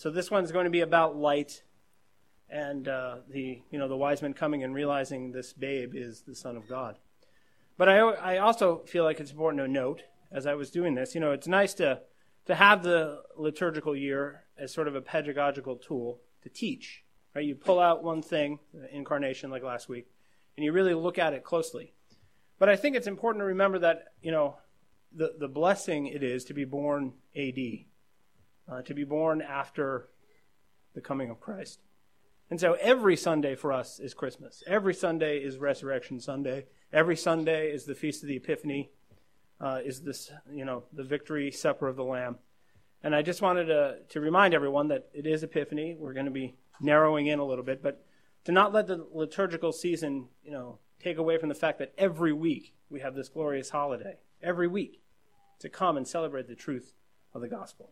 so this one's going to be about light and uh, the you know the wise men coming and realizing this babe is the Son of God. But I I also feel like it's important to note as I was doing this, you know, it's nice to to have the liturgical year as sort of a pedagogical tool to teach. Right? You pull out one thing, incarnation, like last week, and you really look at it closely. But I think it's important to remember that you know the the blessing it is to be born A.D. Uh, to be born after the coming of Christ. And so every Sunday for us is Christmas. Every Sunday is Resurrection Sunday. Every Sunday is the Feast of the Epiphany, uh, is this, you know, the victory supper of the Lamb. And I just wanted to, to remind everyone that it is Epiphany. We're going to be narrowing in a little bit, but to not let the liturgical season, you know, take away from the fact that every week we have this glorious holiday. Every week to come and celebrate the truth of the gospel.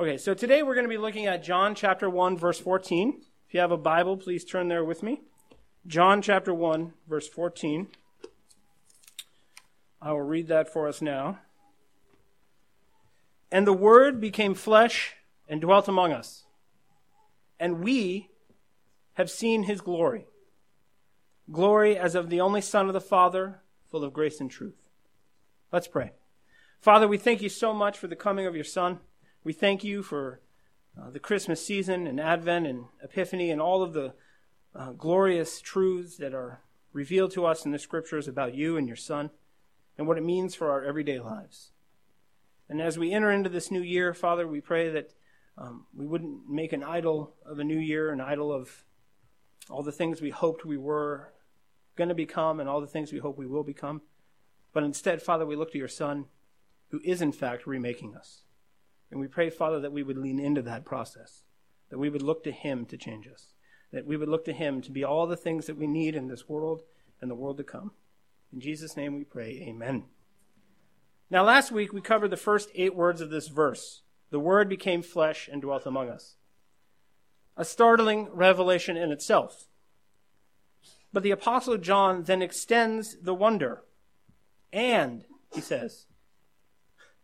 Okay, so today we're going to be looking at John chapter 1, verse 14. If you have a Bible, please turn there with me. John chapter 1, verse 14. I will read that for us now. And the Word became flesh and dwelt among us. And we have seen his glory. Glory as of the only Son of the Father, full of grace and truth. Let's pray. Father, we thank you so much for the coming of your Son. We thank you for uh, the Christmas season and Advent and Epiphany and all of the uh, glorious truths that are revealed to us in the scriptures about you and your Son and what it means for our everyday lives. And as we enter into this new year, Father, we pray that um, we wouldn't make an idol of a new year, an idol of all the things we hoped we were going to become and all the things we hope we will become. But instead, Father, we look to your Son, who is in fact remaking us. And we pray, Father, that we would lean into that process, that we would look to Him to change us, that we would look to Him to be all the things that we need in this world and the world to come. In Jesus' name we pray, Amen. Now, last week we covered the first eight words of this verse. The Word became flesh and dwelt among us. A startling revelation in itself. But the Apostle John then extends the wonder. And, he says,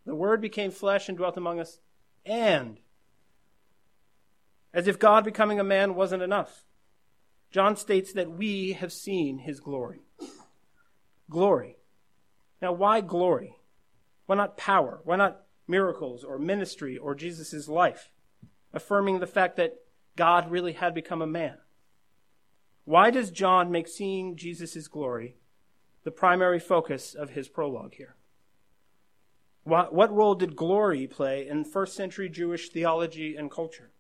the Word became flesh and dwelt among us, and as if God becoming a man wasn't enough. John states that we have seen his glory. Glory. Now, why glory? Why not power? Why not miracles or ministry or Jesus' life? Affirming the fact that God really had become a man. Why does John make seeing Jesus' glory the primary focus of his prologue here? What, what role did glory play in first century Jewish theology and culture?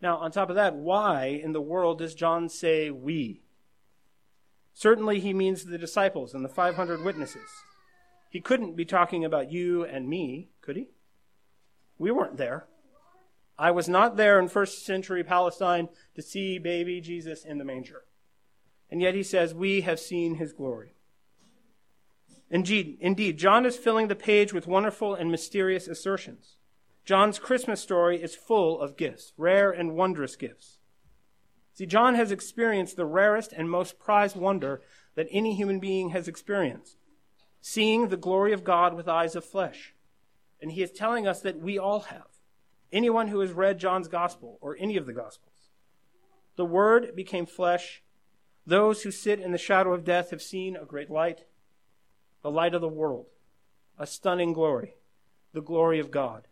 Now, on top of that, why in the world does John say we? Certainly, he means the disciples and the 500 witnesses. He couldn't be talking about you and me, could he? We weren't there. I was not there in first century Palestine to see baby Jesus in the manger. And yet he says, We have seen his glory. Indeed, indeed, John is filling the page with wonderful and mysterious assertions. John's Christmas story is full of gifts, rare and wondrous gifts. See, John has experienced the rarest and most prized wonder that any human being has experienced seeing the glory of God with eyes of flesh. And he is telling us that we all have. Anyone who has read John's gospel or any of the gospels. The word became flesh. Those who sit in the shadow of death have seen a great light the light of the world, a stunning glory, the glory of God,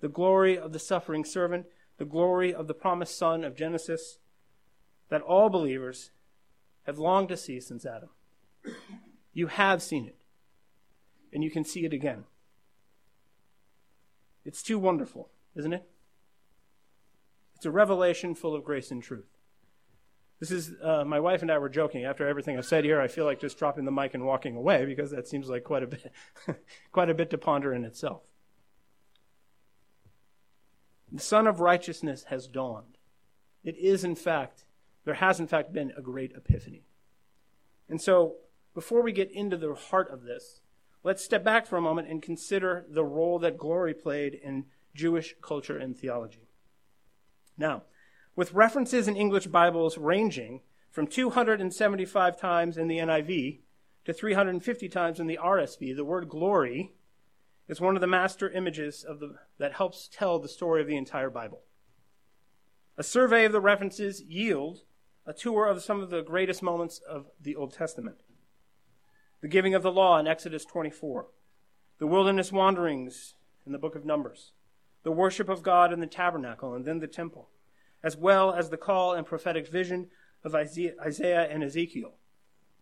the glory of the suffering servant, the glory of the promised Son of Genesis, that all believers have longed to see since Adam. You have seen it, and you can see it again. It's too wonderful, isn't it? It's a revelation full of grace and truth. This is, uh, my wife and I were joking. After everything I've said here, I feel like just dropping the mic and walking away because that seems like quite a bit, quite a bit to ponder in itself. The Sun of Righteousness has dawned. It is, in fact, there has, in fact, been a great epiphany. And so, before we get into the heart of this, let's step back for a moment and consider the role that glory played in Jewish culture and theology. Now, with references in English Bibles ranging from 275 times in the NIV to 350 times in the RSV, the word glory is one of the master images of the, that helps tell the story of the entire Bible. A survey of the references yield a tour of some of the greatest moments of the Old Testament. The giving of the law in Exodus 24, the wilderness wanderings in the book of Numbers, the worship of God in the tabernacle and then the temple, as well as the call and prophetic vision of Isaiah and Ezekiel.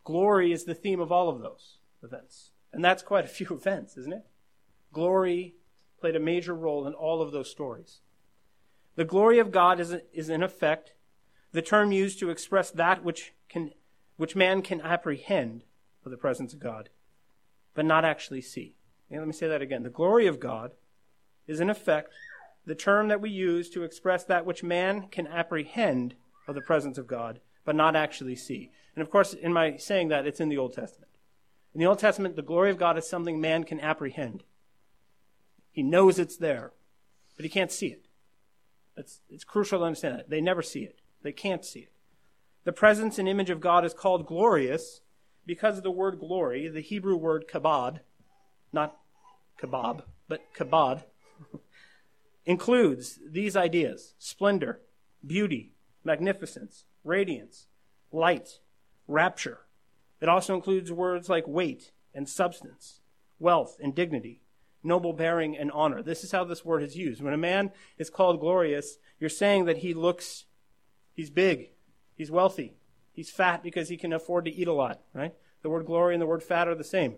Glory is the theme of all of those events. And that's quite a few events, isn't it? Glory played a major role in all of those stories. The glory of God is, is in effect the term used to express that which, can, which man can apprehend of the presence of God, but not actually see. Let me say that again. The glory of God is in effect the term that we use to express that which man can apprehend of the presence of God, but not actually see. And of course, in my saying that, it's in the Old Testament. In the Old Testament, the glory of God is something man can apprehend. He knows it's there, but he can't see it. It's, it's crucial to understand that. They never see it. They can't see it. The presence and image of God is called glorious because of the word glory, the Hebrew word kabod, not kebab, but kabod, includes these ideas splendor, beauty, magnificence, radiance, light, rapture. It also includes words like weight and substance, wealth and dignity, noble bearing and honor. This is how this word is used. When a man is called glorious, you're saying that he looks He's big. He's wealthy. He's fat because he can afford to eat a lot, right? The word glory and the word fat are the same.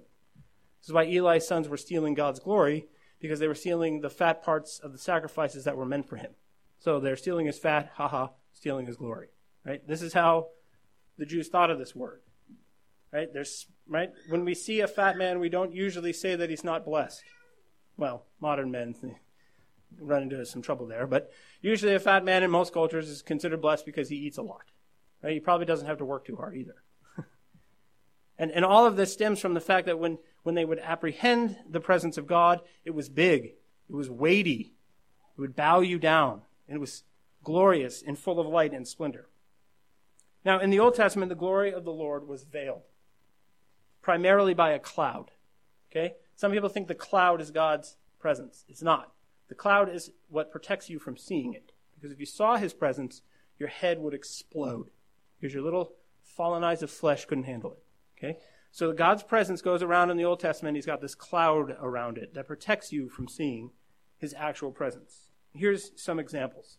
This is why Eli's sons were stealing God's glory, because they were stealing the fat parts of the sacrifices that were meant for him. So they're stealing his fat, haha, stealing his glory. Right? This is how the Jews thought of this word. Right? There's right when we see a fat man, we don't usually say that he's not blessed. Well, modern men run into some trouble there. But usually, a fat man in most cultures is considered blessed because he eats a lot. Right? He probably doesn't have to work too hard either. And, and all of this stems from the fact that when, when they would apprehend the presence of God, it was big, it was weighty, it would bow you down, and it was glorious and full of light and splendor. Now, in the Old Testament, the glory of the Lord was veiled, primarily by a cloud. Okay? Some people think the cloud is God's presence. It's not. The cloud is what protects you from seeing it. Because if you saw his presence, your head would explode. Because your little fallen eyes of flesh couldn't handle it. Okay? So God's presence goes around in the Old Testament. He's got this cloud around it that protects you from seeing his actual presence. Here's some examples.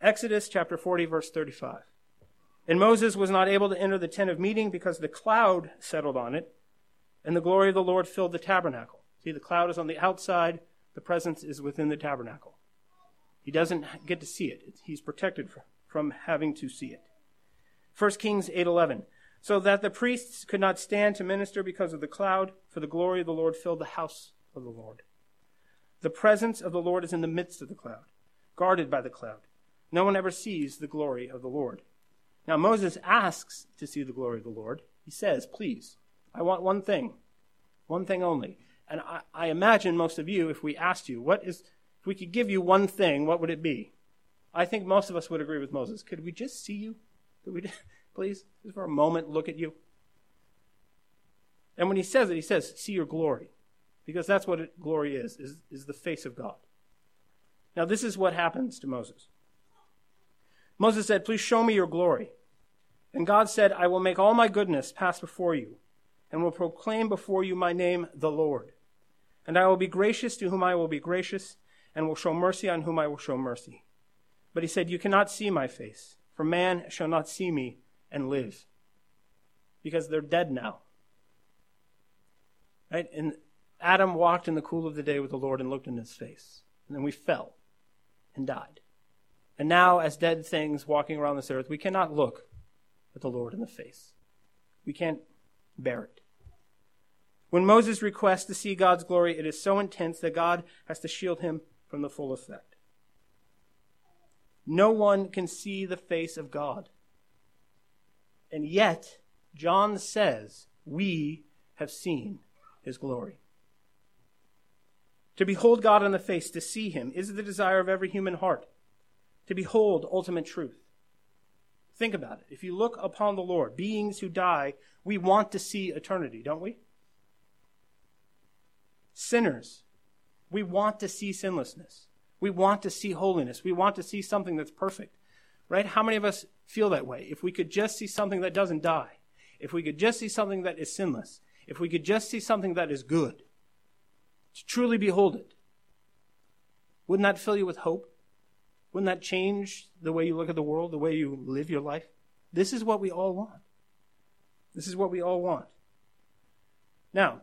Exodus chapter 40, verse 35. And Moses was not able to enter the tent of meeting because the cloud settled on it, and the glory of the Lord filled the tabernacle. See, the cloud is on the outside, the presence is within the tabernacle. He doesn't get to see it. He's protected from having to see it. 1 Kings 8:11 so that the priests could not stand to minister because of the cloud for the glory of the Lord filled the house of the Lord. The presence of the Lord is in the midst of the cloud, guarded by the cloud. No one ever sees the glory of the Lord. Now Moses asks to see the glory of the Lord. He says, "Please, I want one thing. One thing only. And I, I imagine most of you, if we asked you, what is, if we could give you one thing, what would it be? I think most of us would agree with Moses. Could we just see you? Could we, please, just for a moment, look at you? And when he says it, he says, see your glory. Because that's what it, glory is, is, is the face of God. Now, this is what happens to Moses. Moses said, Please show me your glory. And God said, I will make all my goodness pass before you, and will proclaim before you my name, the Lord. And I will be gracious to whom I will be gracious, and will show mercy on whom I will show mercy. But he said, You cannot see my face, for man shall not see me and live. Because they're dead now. Right? And Adam walked in the cool of the day with the Lord and looked in his face. And then we fell and died. And now, as dead things walking around this earth, we cannot look at the Lord in the face. We can't bear it. When Moses requests to see God's glory, it is so intense that God has to shield him from the full effect. No one can see the face of God. And yet, John says, we have seen his glory. To behold God in the face, to see him, is the desire of every human heart. To behold ultimate truth. Think about it. If you look upon the Lord, beings who die, we want to see eternity, don't we? Sinners We want to see sinlessness. We want to see holiness. We want to see something that's perfect. Right? How many of us feel that way? If we could just see something that doesn't die, if we could just see something that is sinless, if we could just see something that is good, to truly behold it, wouldn't that fill you with hope? Wouldn't that change the way you look at the world, the way you live your life? This is what we all want. This is what we all want. Now,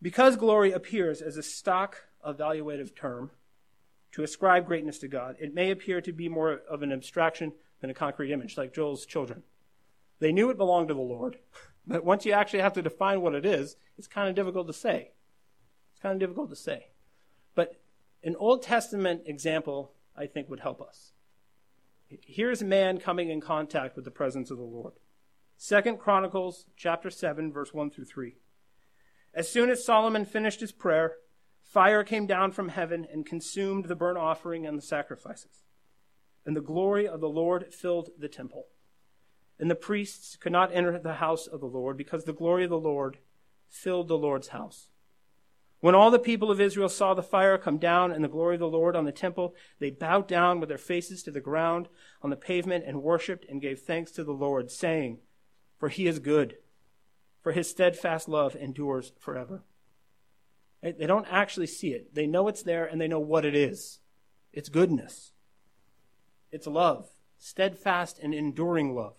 because glory appears as a stock evaluative term to ascribe greatness to God, it may appear to be more of an abstraction than a concrete image, like Joel's children. They knew it belonged to the Lord, but once you actually have to define what it is, it's kind of difficult to say. It's kind of difficult to say. But an Old Testament example, I think, would help us. Here's a man coming in contact with the presence of the Lord. Second Chronicles chapter 7 verse 1 through 3. As soon as Solomon finished his prayer, fire came down from heaven and consumed the burnt offering and the sacrifices. And the glory of the Lord filled the temple. And the priests could not enter the house of the Lord because the glory of the Lord filled the Lord's house. When all the people of Israel saw the fire come down and the glory of the Lord on the temple, they bowed down with their faces to the ground on the pavement and worshipped and gave thanks to the Lord, saying, For he is good, for his steadfast love endures forever. They don't actually see it. They know it's there and they know what it is. It's goodness. It's love, steadfast and enduring love.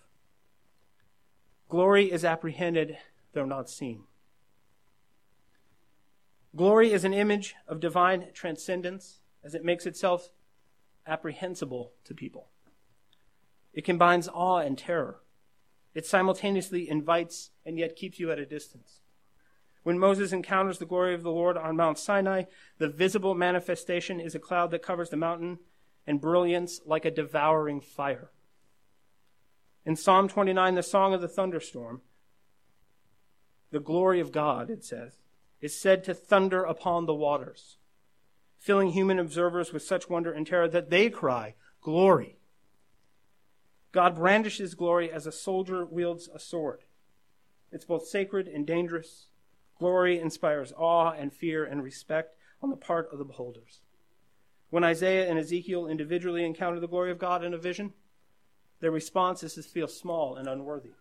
Glory is apprehended, though not seen. Glory is an image of divine transcendence as it makes itself apprehensible to people. It combines awe and terror. It simultaneously invites and yet keeps you at a distance. When Moses encounters the glory of the Lord on Mount Sinai, the visible manifestation is a cloud that covers the mountain and brilliance like a devouring fire. In Psalm 29, the song of the thunderstorm, the glory of God, it says, is said to thunder upon the waters, filling human observers with such wonder and terror that they cry, Glory! God brandishes glory as a soldier wields a sword. It's both sacred and dangerous. Glory inspires awe and fear and respect on the part of the beholders. When Isaiah and Ezekiel individually encounter the glory of God in a vision, their response is to feel small and unworthy.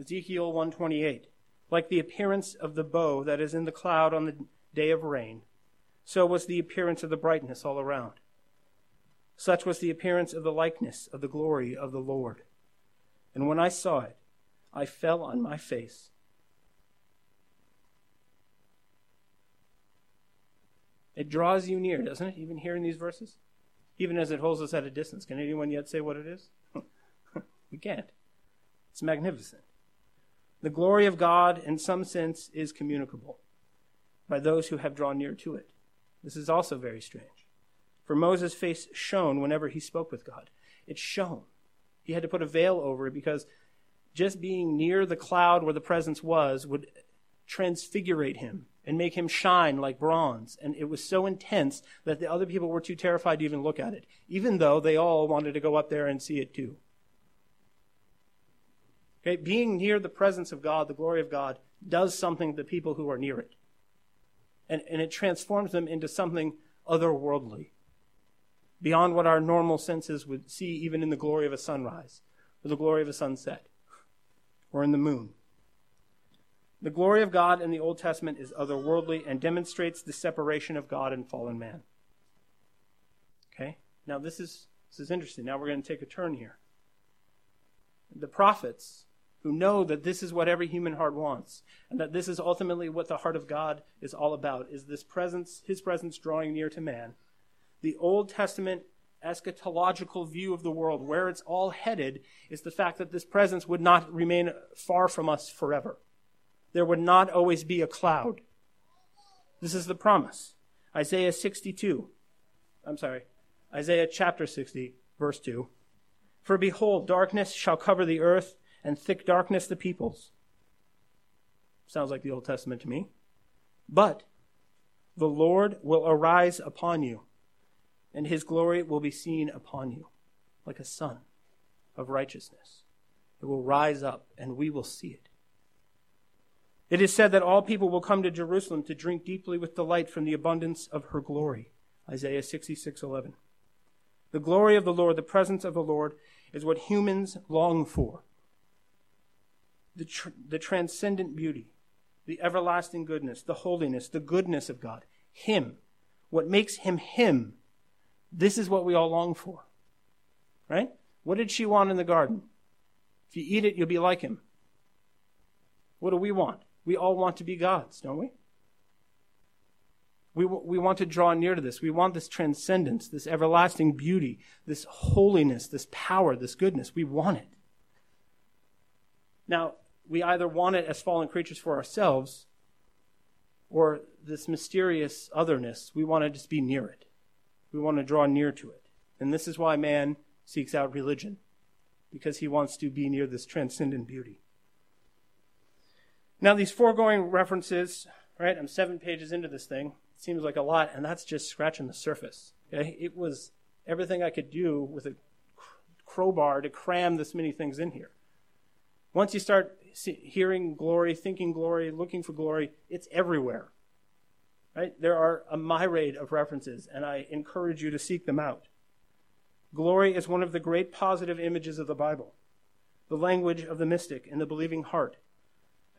Ezekiel 128 like the appearance of the bow that is in the cloud on the day of rain, so was the appearance of the brightness all around. Such was the appearance of the likeness of the glory of the Lord. And when I saw it, I fell on my face. It draws you near, doesn't it? Even here in these verses? Even as it holds us at a distance. Can anyone yet say what it is? we can't. It's magnificent. The glory of God, in some sense, is communicable by those who have drawn near to it. This is also very strange. For Moses' face shone whenever he spoke with God. It shone. He had to put a veil over it because just being near the cloud where the presence was would transfigurate him and make him shine like bronze. And it was so intense that the other people were too terrified to even look at it, even though they all wanted to go up there and see it too. Okay, being near the presence of God, the glory of God, does something to the people who are near it. And, and it transforms them into something otherworldly, beyond what our normal senses would see even in the glory of a sunrise, or the glory of a sunset, or in the moon. The glory of God in the Old Testament is otherworldly and demonstrates the separation of God and fallen man. Okay? Now this is this is interesting. Now we're going to take a turn here. The prophets who know that this is what every human heart wants and that this is ultimately what the heart of God is all about is this presence his presence drawing near to man the old testament eschatological view of the world where it's all headed is the fact that this presence would not remain far from us forever there would not always be a cloud this is the promise isaiah 62 i'm sorry isaiah chapter 60 verse 2 for behold darkness shall cover the earth and thick darkness the peoples. Sounds like the Old Testament to me. But the Lord will arise upon you, and his glory will be seen upon you, like a sun of righteousness. It will rise up, and we will see it. It is said that all people will come to Jerusalem to drink deeply with delight from the abundance of her glory. Isaiah 66:11. The glory of the Lord, the presence of the Lord, is what humans long for. The, tr- the transcendent beauty, the everlasting goodness, the holiness, the goodness of God, Him, what makes Him Him. This is what we all long for. Right? What did she want in the garden? If you eat it, you'll be like Him. What do we want? We all want to be gods, don't we? We, we want to draw near to this. We want this transcendence, this everlasting beauty, this holiness, this power, this goodness. We want it. Now, we either want it as fallen creatures for ourselves or this mysterious otherness. We want to just be near it. We want to draw near to it. And this is why man seeks out religion, because he wants to be near this transcendent beauty. Now, these foregoing references, right? I'm seven pages into this thing It seems like a lot, and that's just scratching the surface. Okay? It was everything I could do with a crowbar to cram this many things in here. Once you start hearing glory, thinking glory, looking for glory, it's everywhere. Right? There are a myriad of references, and I encourage you to seek them out. Glory is one of the great positive images of the Bible, the language of the mystic and the believing heart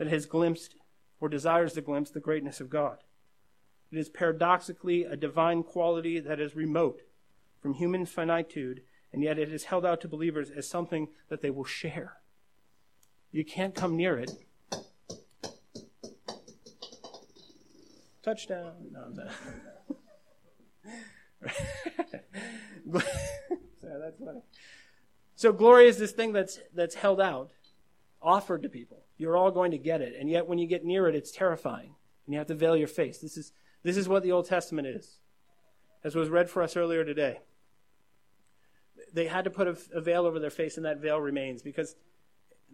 that has glimpsed or desires to glimpse the greatness of God. It is paradoxically a divine quality that is remote from human finitude, and yet it is held out to believers as something that they will share. You can't come near it. Touchdown. No, so is this thing that's that's held out, offered to people. You're all going to get it, and yet when you get near it, it's terrifying, and you have to veil your face. This is this is what the Old Testament is, as was read for us earlier today. They had to put a, a veil over their face, and that veil remains because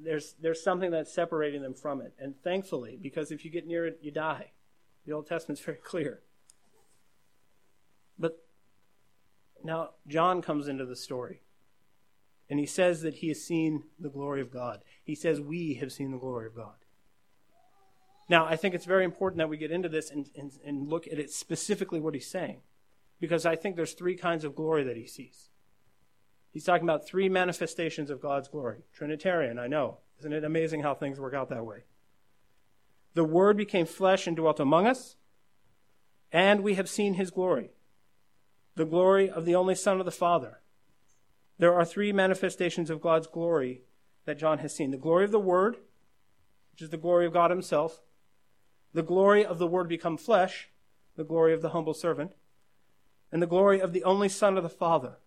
there's, there's something that's separating them from it. And thankfully, because if you get near it, you die. The Old Testament's very clear. But now John comes into the story. And he says that he has seen the glory of God. He says we have seen the glory of God. Now, I think it's very important that we get into this and, and, and look at it specifically what he's saying, because I think there's three kinds of glory that he sees. He's talking about three manifestations of God's glory. Trinitarian, I know. Isn't it amazing how things work out that way? The Word became flesh and dwelt among us, and we have seen his glory, the glory of the only Son of the Father. There are three manifestations of God's glory that John has seen the glory of the Word, which is the glory of God Himself, the glory of the Word become flesh, the glory of the humble servant, and the glory of the only Son of the Father,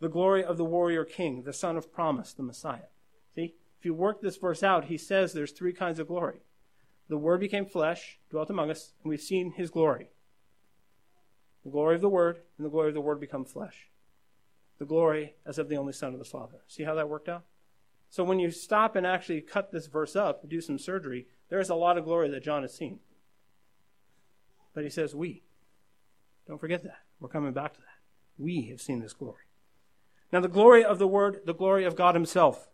the glory of the warrior king, the Son of promise, the Messiah. See, if you work this verse out, he says there's three kinds of glory. The Word became flesh, dwelt among us, and we've seen his glory. The glory of the Word, and the glory of the Word become flesh. The glory as of the only Son of the Father. See how that worked out? So when you stop and actually cut this verse up, do some surgery, there is a lot of glory that John has seen. But he says, We. Don't forget that. We're coming back to that. We have seen this glory. Now, the glory of the Word, the glory of God Himself.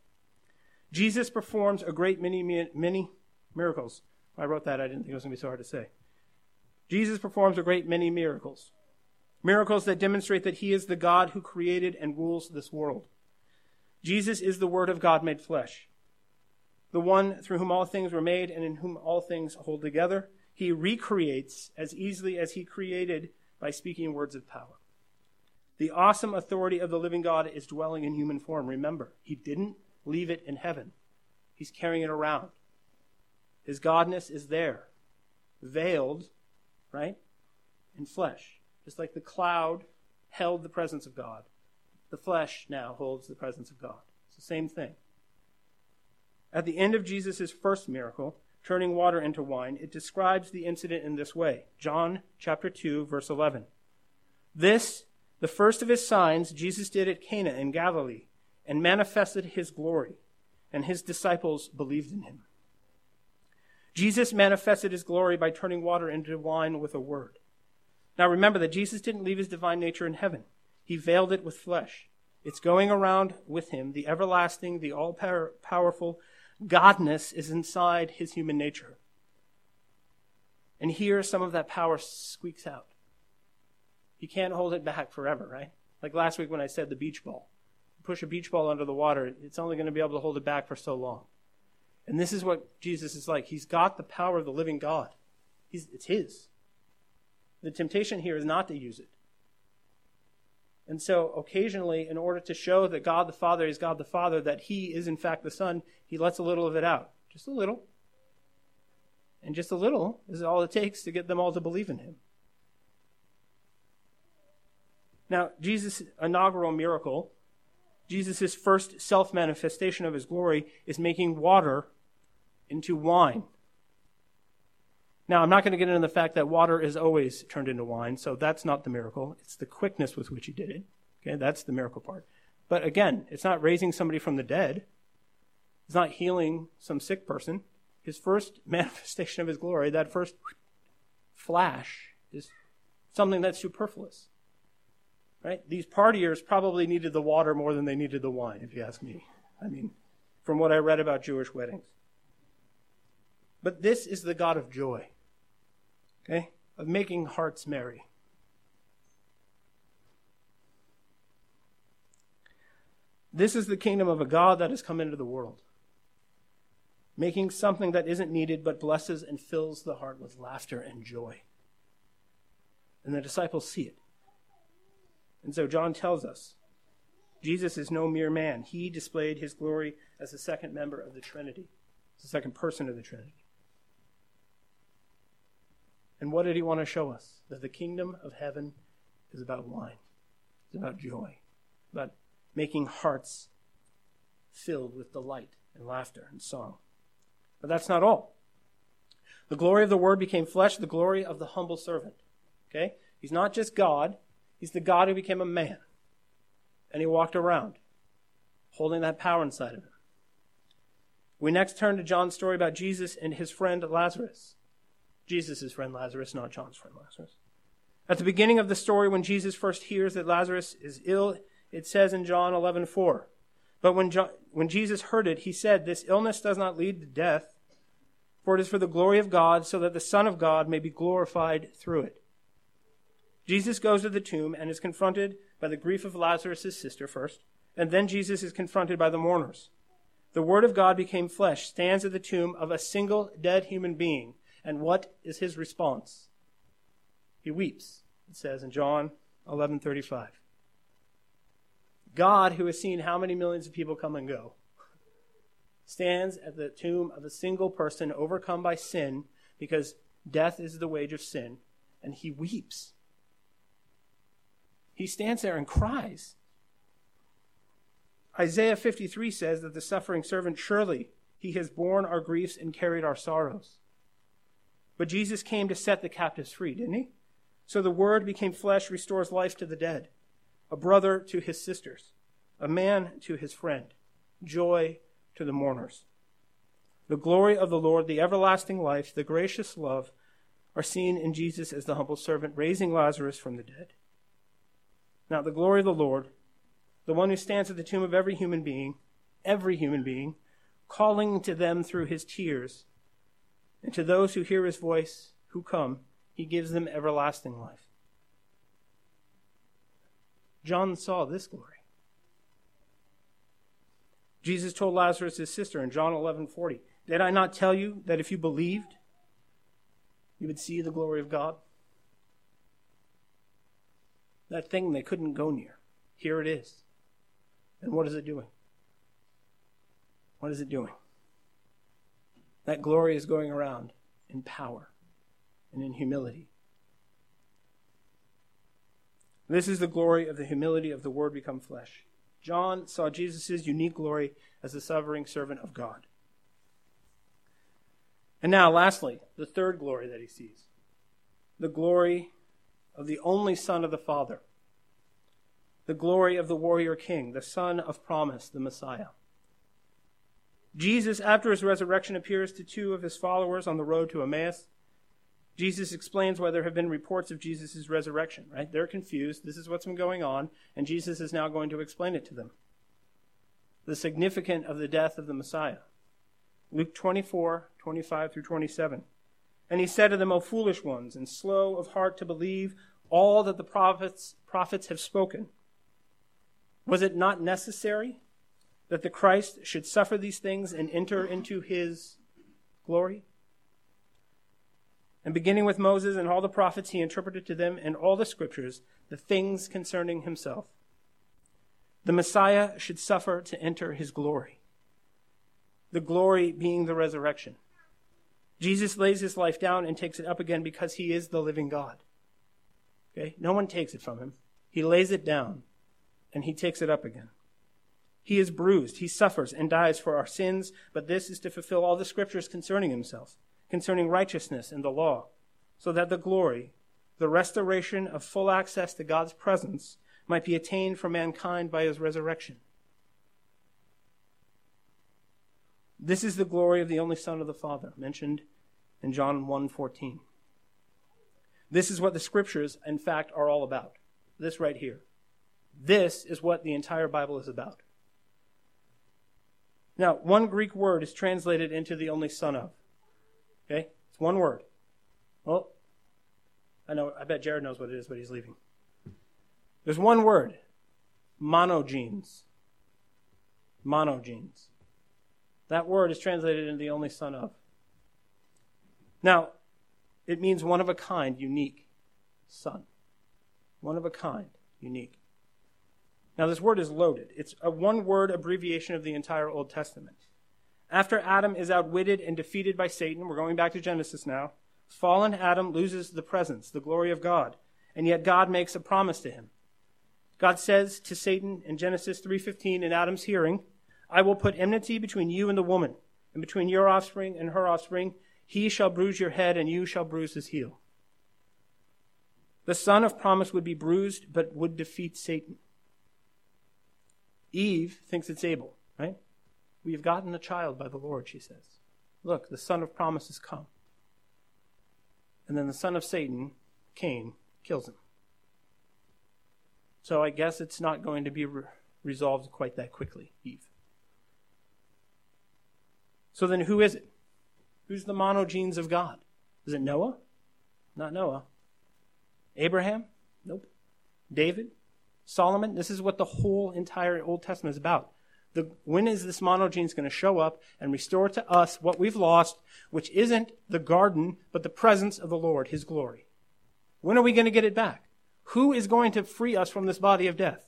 Jesus performs a great many, many miracles. I wrote that, I didn't think it was going to be so hard to say. Jesus performs a great many miracles. Miracles that demonstrate that He is the God who created and rules this world. Jesus is the Word of God made flesh the one through whom all things were made and in whom all things hold together. He recreates as easily as he created by speaking words of power. The awesome authority of the living God is dwelling in human form. Remember, he didn't leave it in heaven, he's carrying it around. His godness is there, veiled, right, in flesh. Just like the cloud held the presence of God, the flesh now holds the presence of God. It's the same thing. At the end of Jesus' first miracle, turning water into wine, it describes the incident in this way. John chapter 2, verse 11. This, the first of his signs, Jesus did at Cana in Galilee and manifested his glory, and his disciples believed in him. Jesus manifested his glory by turning water into wine with a word. Now remember that Jesus didn't leave his divine nature in heaven. He veiled it with flesh. It's going around with him, the everlasting, the all powerful, Godness is inside his human nature. And here, some of that power squeaks out. You can't hold it back forever, right? Like last week when I said the beach ball. push a beach ball under the water, it's only going to be able to hold it back for so long. And this is what Jesus is like. He's got the power of the living God. He's, it's his. The temptation here is not to use it. And so, occasionally, in order to show that God the Father is God the Father, that He is in fact the Son, He lets a little of it out. Just a little. And just a little is all it takes to get them all to believe in Him. Now, Jesus' inaugural miracle, Jesus' first self manifestation of His glory, is making water into wine. Now, I'm not going to get into the fact that water is always turned into wine, so that's not the miracle. It's the quickness with which he did it. Okay, that's the miracle part. But again, it's not raising somebody from the dead. It's not healing some sick person. His first manifestation of his glory, that first flash, is something that's superfluous. Right? These partiers probably needed the water more than they needed the wine, if you ask me. I mean, from what I read about Jewish weddings. But this is the God of joy okay, of making hearts merry. This is the kingdom of a God that has come into the world, making something that isn't needed but blesses and fills the heart with laughter and joy. And the disciples see it. And so John tells us Jesus is no mere man. He displayed his glory as the second member of the Trinity, the second person of the Trinity. And what did he want to show us? That the kingdom of heaven is about wine, it's about joy, about making hearts filled with delight and laughter and song. But that's not all. The glory of the Word became flesh, the glory of the humble servant. Okay? He's not just God, he's the God who became a man. And he walked around, holding that power inside of him. We next turn to John's story about Jesus and his friend Lazarus. Jesus' friend Lazarus, not John's friend Lazarus. At the beginning of the story, when Jesus first hears that Lazarus is ill, it says in John 11:4, "But when, John, when Jesus heard it, he said, This illness does not lead to death, for it is for the glory of God, so that the Son of God may be glorified through it." Jesus goes to the tomb and is confronted by the grief of Lazarus' sister first, and then Jesus is confronted by the mourners. The Word of God became flesh, stands at the tomb of a single dead human being and what is his response? He weeps, it says in John 11:35. God, who has seen how many millions of people come and go, stands at the tomb of a single person overcome by sin because death is the wage of sin, and he weeps. He stands there and cries. Isaiah 53 says that the suffering servant, surely he has borne our griefs and carried our sorrows. But Jesus came to set the captives free, didn't he? So the Word became flesh, restores life to the dead, a brother to his sisters, a man to his friend, joy to the mourners. The glory of the Lord, the everlasting life, the gracious love are seen in Jesus as the humble servant, raising Lazarus from the dead. Now, the glory of the Lord, the one who stands at the tomb of every human being, every human being, calling to them through his tears, and to those who hear his voice, who come, he gives them everlasting life. John saw this glory. Jesus told Lazarus his sister in John 11:40, "Did I not tell you that if you believed, you would see the glory of God?" That thing they couldn't go near. Here it is. And what is it doing? What is it doing? That glory is going around in power and in humility. This is the glory of the humility of the Word become flesh. John saw Jesus' unique glory as the suffering servant of God. And now, lastly, the third glory that he sees the glory of the only Son of the Father, the glory of the warrior king, the Son of promise, the Messiah. Jesus, after his resurrection, appears to two of his followers on the road to Emmaus. Jesus explains why there have been reports of Jesus' resurrection, right? They're confused. This is what's been going on, and Jesus is now going to explain it to them. The significance of the death of the Messiah. Luke 24, 25 through 27. And he said to them, O foolish ones, and slow of heart to believe all that the prophets, prophets have spoken. Was it not necessary that the Christ should suffer these things and enter into his glory? And beginning with Moses and all the prophets, he interpreted to them in all the scriptures the things concerning himself. The Messiah should suffer to enter his glory, the glory being the resurrection. Jesus lays his life down and takes it up again because he is the living God. Okay? No one takes it from him. He lays it down and he takes it up again. He is bruised, he suffers and dies for our sins, but this is to fulfill all the scriptures concerning himself, concerning righteousness and the law, so that the glory, the restoration of full access to God's presence, might be attained for mankind by his resurrection. This is the glory of the only Son of the Father, mentioned in John 1:14. This is what the scriptures, in fact, are all about. This right here. This is what the entire Bible is about. Now, one Greek word is translated into the only son of. Okay? It's one word. Well, I know, I bet Jared knows what it is, but he's leaving. There's one word monogenes. Monogenes. That word is translated into the only son of. Now, it means one of a kind, unique son. One of a kind, unique. Now, this word is loaded. It's a one word abbreviation of the entire Old Testament. After Adam is outwitted and defeated by Satan, we're going back to Genesis now, fallen Adam loses the presence, the glory of God, and yet God makes a promise to him. God says to Satan in Genesis 3:15 in Adam's hearing, I will put enmity between you and the woman, and between your offspring and her offspring. He shall bruise your head, and you shall bruise his heel. The son of promise would be bruised, but would defeat Satan. Eve thinks it's Abel, right? We have gotten a child by the Lord, she says. Look, the son of promise has come. And then the son of Satan, Cain, kills him. So I guess it's not going to be re- resolved quite that quickly, Eve. So then who is it? Who's the monogenes of God? Is it Noah? Not Noah. Abraham? Nope. David? Solomon? This is what the whole entire Old Testament is about. The, when is this monogenes going to show up and restore to us what we've lost, which isn't the garden, but the presence of the Lord, His glory? When are we going to get it back? Who is going to free us from this body of death?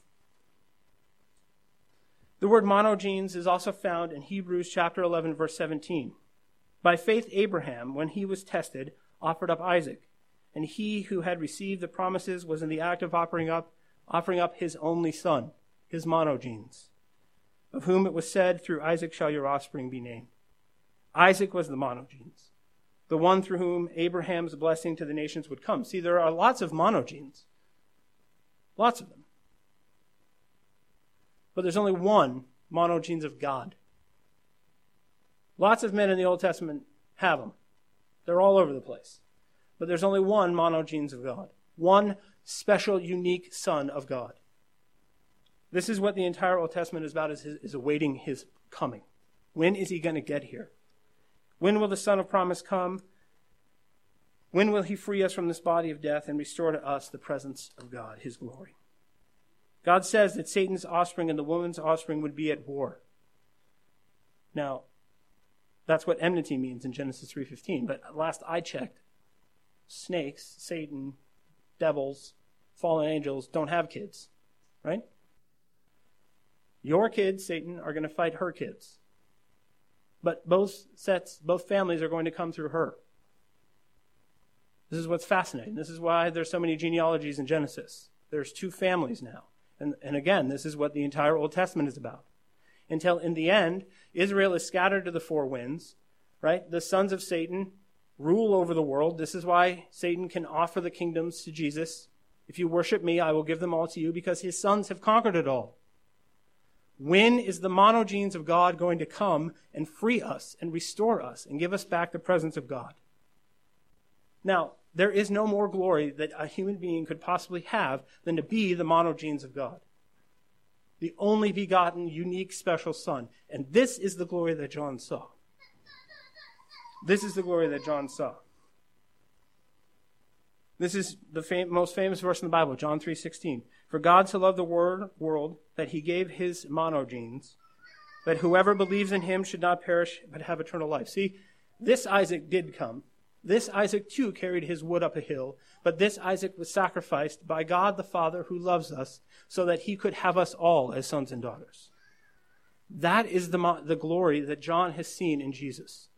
The word monogenes is also found in Hebrews chapter 11 verse 17. By faith Abraham, when he was tested, offered up Isaac, and he who had received the promises was in the act of offering up offering up his only son, his monogenes, of whom it was said, through Isaac shall your offspring be named. Isaac was the monogenes, the one through whom Abraham's blessing to the nations would come. See, there are lots of monogenes. Lots of them. But there's only one monogenes of God. Lots of men in the Old Testament have them. They're all over the place. But there's only one monogenes of God. One special, unique Son of God. This is what the entire Old Testament is about, is, is awaiting his coming. When is he going to get here? When will the Son of Promise come? When will he free us from this body of death and restore to us the presence of God, his glory? God says that Satan's offspring and the woman's offspring would be at war. Now, that's what enmity means in Genesis 3:15, but last I checked, snakes, Satan, devils, fallen angels don't have kids, right? Your kids, Satan, are going to fight her kids. But both sets, both families are going to come through her. This is what's fascinating. This is why there's so many genealogies in Genesis. There's two families now. And, and again, this is what the entire Old Testament is about. Until in the end, Israel is scattered to the four winds, right? The sons of Satan rule over the world. This is why Satan can offer the kingdoms to Jesus. If you worship me, I will give them all to you because his sons have conquered it all. When is the monogenes of God going to come and free us and restore us and give us back the presence of God? Now, there is no more glory that a human being could possibly have than to be the monogenes of God. The only begotten, unique, special Son. And this is the glory that John saw. This is the glory that John saw. This is the fam- most famous verse in the Bible, John 3:16. For God so loved the world that he gave his monogenes, that whoever believes in him should not perish but have eternal life. See, this Isaac did come. This Isaac too carried his wood up a hill, but this Isaac was sacrificed by God the Father who loves us so that he could have us all as sons and daughters. That is the, the glory that John has seen in Jesus.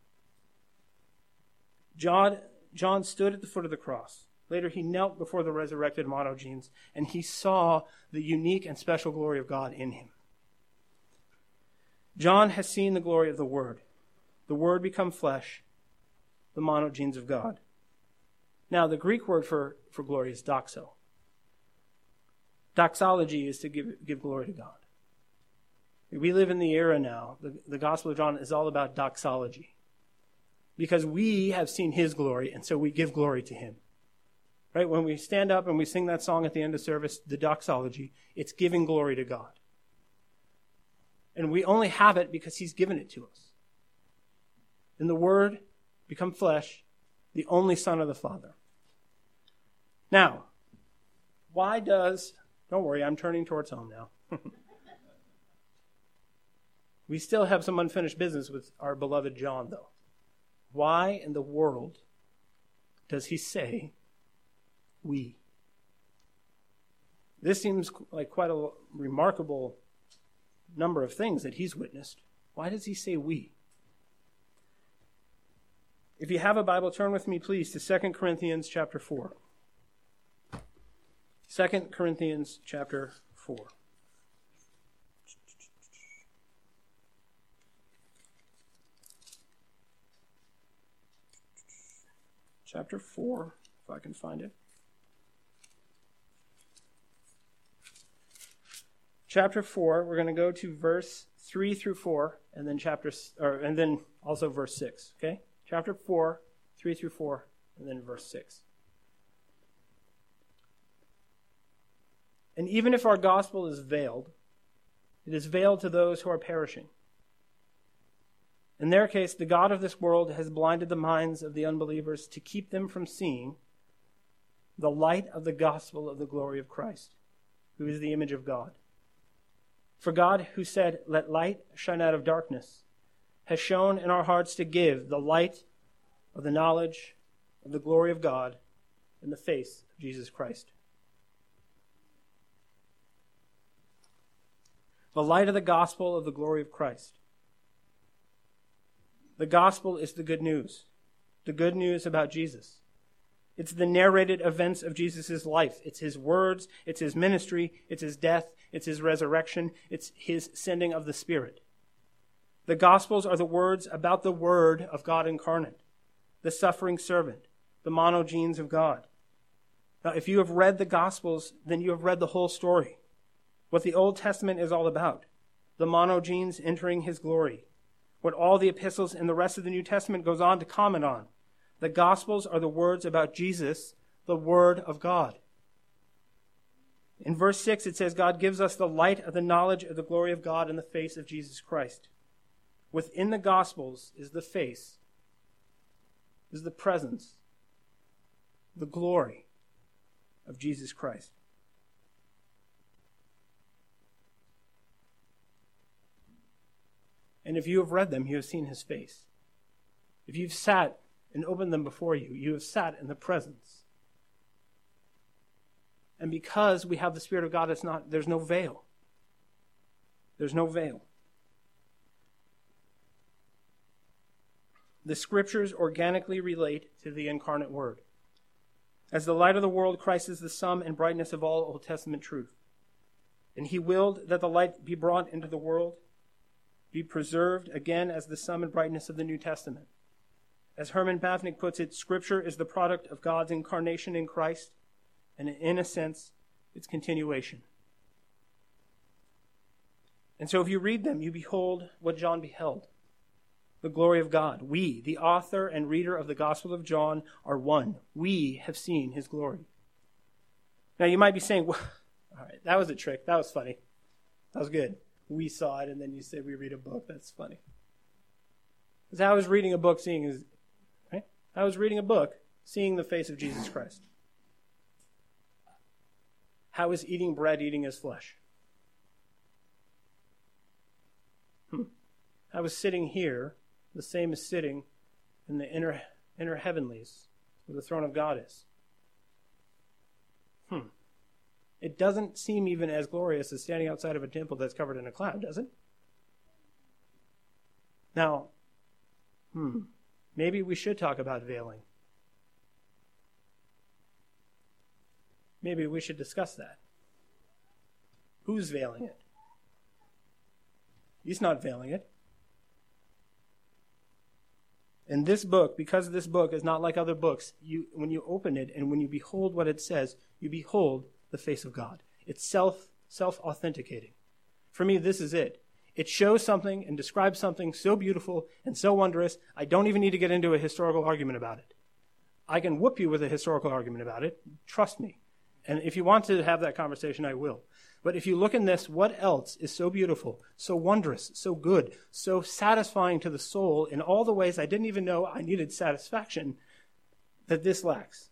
John, John stood at the foot of the cross. Later, he knelt before the resurrected monogenes and he saw the unique and special glory of God in him. John has seen the glory of the Word, the Word become flesh, the monogenes of God. Now, the Greek word for, for glory is doxa. Doxology is to give, give glory to God. We live in the era now, the, the Gospel of John is all about doxology. Because we have seen his glory, and so we give glory to him. Right? When we stand up and we sing that song at the end of service, the doxology, it's giving glory to God. And we only have it because He's given it to us. And the Word become flesh, the only Son of the Father. Now, why does, don't worry, I'm turning towards home now. we still have some unfinished business with our beloved John, though. Why in the world does he say we. This seems like quite a remarkable number of things that he's witnessed. Why does he say we? If you have a Bible, turn with me, please, to 2 Corinthians chapter 4. 2 Corinthians chapter 4. Chapter 4, if I can find it. chapter 4, we're going to go to verse 3 through 4, and then chapter, or, and then also verse 6. Okay? Chapter 4, 3 through 4, and then verse 6. And even if our gospel is veiled, it is veiled to those who are perishing. In their case, the God of this world has blinded the minds of the unbelievers to keep them from seeing the light of the gospel of the glory of Christ, who is the image of God. For God, who said, Let light shine out of darkness, has shone in our hearts to give the light of the knowledge of the glory of God in the face of Jesus Christ. The light of the gospel of the glory of Christ. The gospel is the good news, the good news about Jesus. It's the narrated events of Jesus' life. It's his words, it's his ministry, it's his death, it's his resurrection, it's his sending of the Spirit. The Gospels are the words about the Word of God incarnate, the suffering servant, the monogenes of God. Now, if you have read the Gospels, then you have read the whole story. What the Old Testament is all about the monogenes entering his glory. What all the epistles and the rest of the New Testament goes on to comment on. The Gospels are the words about Jesus, the Word of God. In verse 6, it says, God gives us the light of the knowledge of the glory of God in the face of Jesus Christ. Within the Gospels is the face, is the presence, the glory of Jesus Christ. And if you have read them, you have seen his face. If you've sat and opened them before you, you have sat in the presence and because we have the Spirit of God, it's not, there's no veil. There's no veil. The scriptures organically relate to the incarnate Word. As the light of the world, Christ is the sum and brightness of all Old Testament truth. And he willed that the light be brought into the world, be preserved again as the sum and brightness of the New Testament. As Herman Bavinck puts it, Scripture is the product of God's incarnation in Christ and in a sense, it's continuation. And so if you read them, you behold what John beheld the glory of God. We, the author and reader of the Gospel of John, are one. We have seen his glory. Now you might be saying, well, all right, that was a trick. That was funny. That was good. We saw it, and then you said we read a book. That's funny. Because I was reading a book, seeing his, right? I was reading a book, seeing the face of Jesus Christ. How is eating bread eating his flesh? Hmm. was sitting here the same as sitting in the inner, inner heavenlies where the throne of God is? Hmm. It doesn't seem even as glorious as standing outside of a temple that's covered in a cloud, does it? Now, hmm, maybe we should talk about veiling. Maybe we should discuss that. Who's veiling it? He's not veiling it. In this book, because this book is not like other books, you, when you open it and when you behold what it says, you behold the face of God. It's self self authenticating. For me, this is it. It shows something and describes something so beautiful and so wondrous, I don't even need to get into a historical argument about it. I can whoop you with a historical argument about it. Trust me. And if you want to have that conversation, I will. But if you look in this, what else is so beautiful, so wondrous, so good, so satisfying to the soul in all the ways I didn't even know I needed satisfaction that this lacks?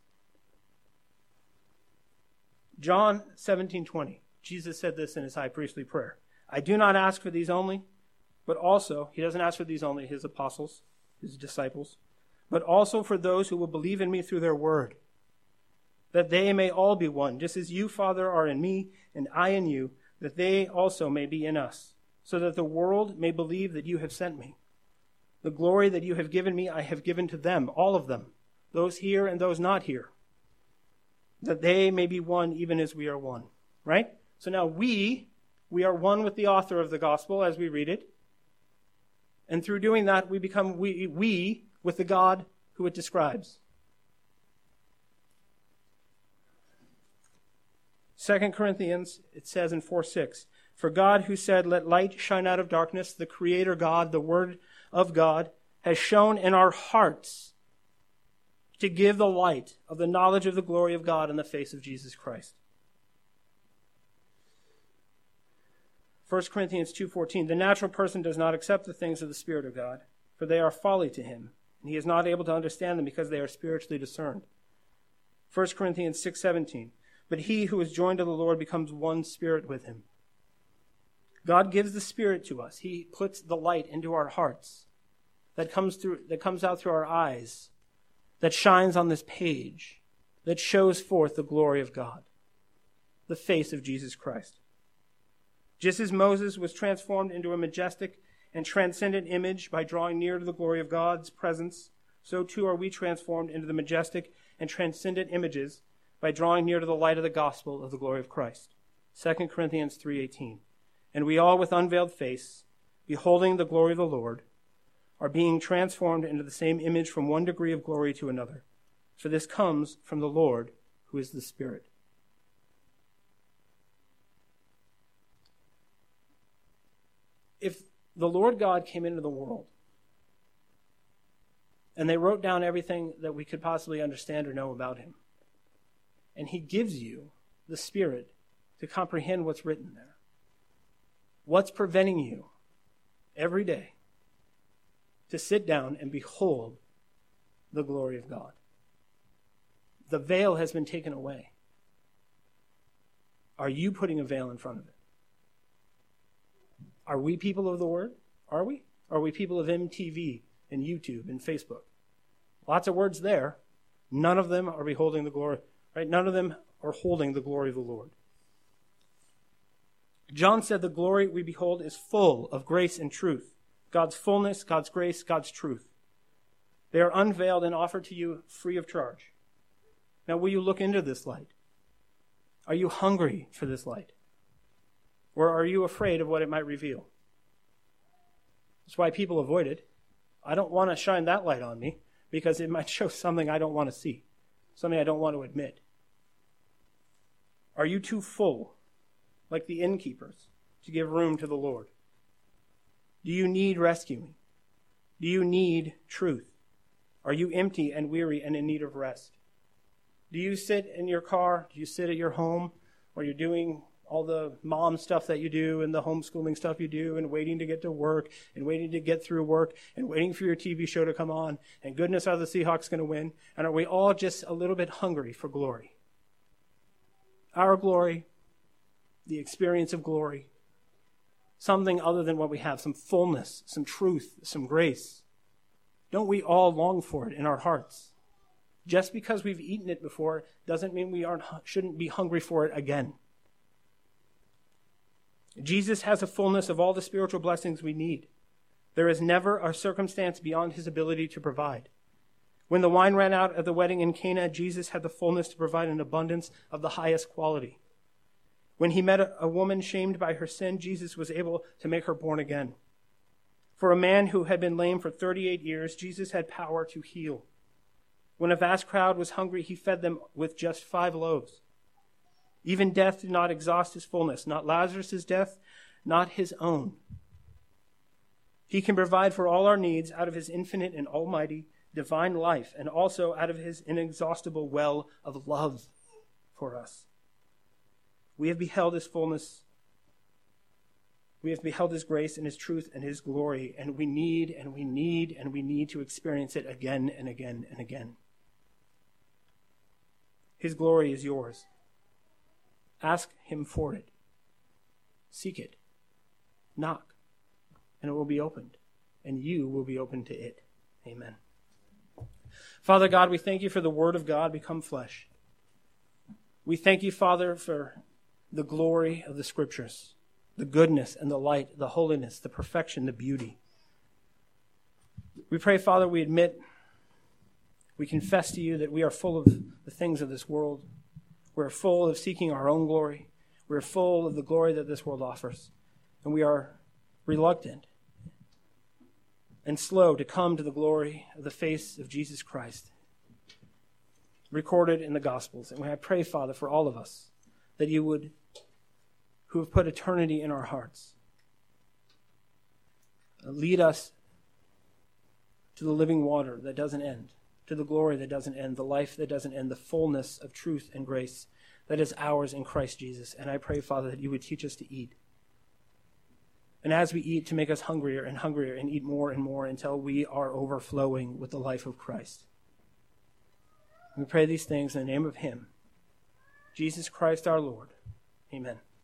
John 17:20. Jesus said this in his high priestly prayer. I do not ask for these only, but also, he doesn't ask for these only, his apostles, his disciples, but also for those who will believe in me through their word, that they may all be one, just as you, Father, are in me, and I in you, that they also may be in us, so that the world may believe that you have sent me. The glory that you have given me, I have given to them, all of them, those here and those not here, that they may be one even as we are one. Right? So now we, we are one with the author of the gospel as we read it. And through doing that, we become we, we with the God who it describes. 2 Corinthians, it says in 4 6, For God who said, Let light shine out of darkness, the Creator God, the Word of God, has shone in our hearts to give the light of the knowledge of the glory of God in the face of Jesus Christ. 1 Corinthians 2:14 The natural person does not accept the things of the spirit of God for they are folly to him and he is not able to understand them because they are spiritually discerned. 1 Corinthians 6:17 But he who is joined to the Lord becomes one spirit with him. God gives the spirit to us. He puts the light into our hearts that comes through that comes out through our eyes that shines on this page, that shows forth the glory of God, the face of Jesus Christ. Just as Moses was transformed into a majestic and transcendent image by drawing near to the glory of God's presence, so too are we transformed into the majestic and transcendent images by drawing near to the light of the gospel of the glory of Christ. 2 Corinthians 3:18. And we all with unveiled face, beholding the glory of the Lord, are being transformed into the same image from one degree of glory to another. For this comes from the Lord, who is the Spirit. If the Lord God came into the world and they wrote down everything that we could possibly understand or know about him, and he gives you the Spirit to comprehend what's written there, what's preventing you every day to sit down and behold the glory of God. The veil has been taken away. Are you putting a veil in front of it? Are we people of the Word? Are we? Are we people of MTV and YouTube and Facebook? Lots of words there. None of them are beholding the glory, right? None of them are holding the glory of the Lord. John said the glory we behold is full of grace and truth. God's fullness, God's grace, God's truth. They are unveiled and offered to you free of charge. Now, will you look into this light? Are you hungry for this light? Or are you afraid of what it might reveal? That's why people avoid it. I don't want to shine that light on me because it might show something I don't want to see, something I don't want to admit. Are you too full, like the innkeepers, to give room to the Lord? Do you need rescuing? Do you need truth? Are you empty and weary and in need of rest? Do you sit in your car? Do you sit at your home or you're doing all the mom stuff that you do and the homeschooling stuff you do and waiting to get to work and waiting to get through work and waiting for your TV show to come on and goodness are the Seahawks going to win? And are we all just a little bit hungry for glory? Our glory the experience of glory, something other than what we have, some fullness, some truth, some grace. Don't we all long for it in our hearts? Just because we've eaten it before doesn't mean we aren't, shouldn't be hungry for it again. Jesus has a fullness of all the spiritual blessings we need. There is never a circumstance beyond his ability to provide. When the wine ran out at the wedding in Cana, Jesus had the fullness to provide an abundance of the highest quality. When he met a, woman shamed by her sin, Jesus was able to make her born again. For a man who had been lame for 38 years, Jesus had power to heal. When a vast crowd was hungry, he fed them with just five loaves. Even death did not exhaust his fullness, not Lazarus' death, not his own. He can provide for all our needs out of his infinite and almighty divine life, and also out of his inexhaustible well of love for us. We have beheld his fullness. We have beheld his grace and his truth and his glory, and we need and we need and we need to experience it again and again and again. His glory is yours. Ask him for it. Seek it. Knock, and it will be opened, and you will be open to it. Amen. Father God, we thank you for the Word of God become flesh. We thank you, Father, for the glory of the Scriptures, the goodness and the light, the holiness, the perfection, the beauty. We pray, Father, we admit, we confess to you that we are full of the things of this world. We're full of seeking our own glory. We're full of the glory that this world offers. And we are reluctant and slow to come to the glory of the face of Jesus Christ, recorded in the Gospels. And I pray, Father, for all of us, that you would, who have put eternity in our hearts, uh, lead us to the living water that doesn't end to the glory that doesn't end, the life that doesn't end, the fullness of truth and grace that is ours in Christ Jesus. And I pray, Father, that you would teach us to eat. And as we eat, to make us hungrier and hungrier and eat more and more until we are overflowing with the life of Christ. We pray these things in the name of Him, Jesus Christ our Lord. Amen.